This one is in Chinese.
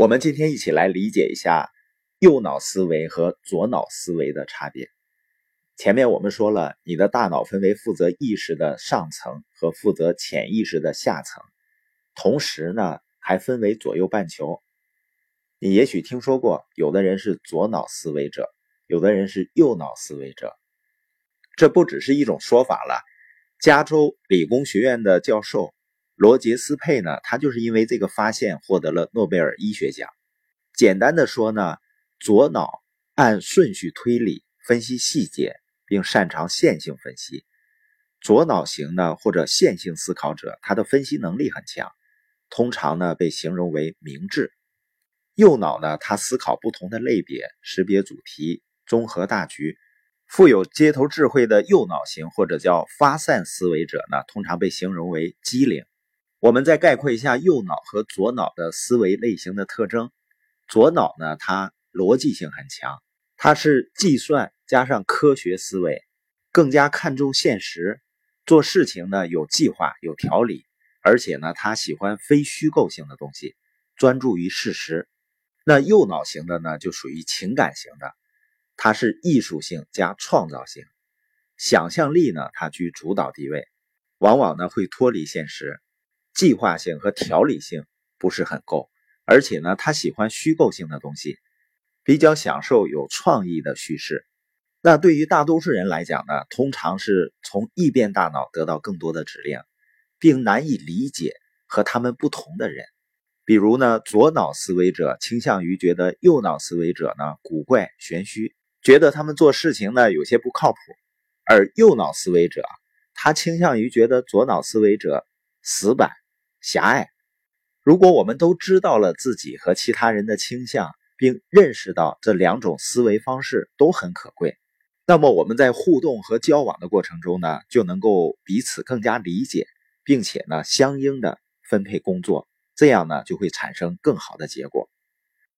我们今天一起来理解一下右脑思维和左脑思维的差别。前面我们说了，你的大脑分为负责意识的上层和负责潜意识的下层，同时呢还分为左右半球。你也许听说过，有的人是左脑思维者，有的人是右脑思维者。这不只是一种说法了。加州理工学院的教授。罗杰斯佩呢，他就是因为这个发现获得了诺贝尔医学奖。简单的说呢，左脑按顺序推理、分析细节，并擅长线性分析。左脑型呢，或者线性思考者，他的分析能力很强，通常呢被形容为明智。右脑呢，他思考不同的类别，识别主题，综合大局。富有街头智慧的右脑型或者叫发散思维者呢，通常被形容为机灵。我们再概括一下右脑和左脑的思维类型的特征。左脑呢，它逻辑性很强，它是计算加上科学思维，更加看重现实，做事情呢有计划有条理，而且呢，他喜欢非虚构性的东西，专注于事实。那右脑型的呢，就属于情感型的，它是艺术性加创造性，想象力呢，它居主导地位，往往呢会脱离现实。计划性和条理性不是很够，而且呢，他喜欢虚构性的东西，比较享受有创意的叙事。那对于大多数人来讲呢，通常是从异变大脑得到更多的指令，并难以理解和他们不同的人。比如呢，左脑思维者倾向于觉得右脑思维者呢古怪玄虚，觉得他们做事情呢有些不靠谱；而右脑思维者，他倾向于觉得左脑思维者死板。狭隘。如果我们都知道了自己和其他人的倾向，并认识到这两种思维方式都很可贵，那么我们在互动和交往的过程中呢，就能够彼此更加理解，并且呢，相应的分配工作，这样呢，就会产生更好的结果。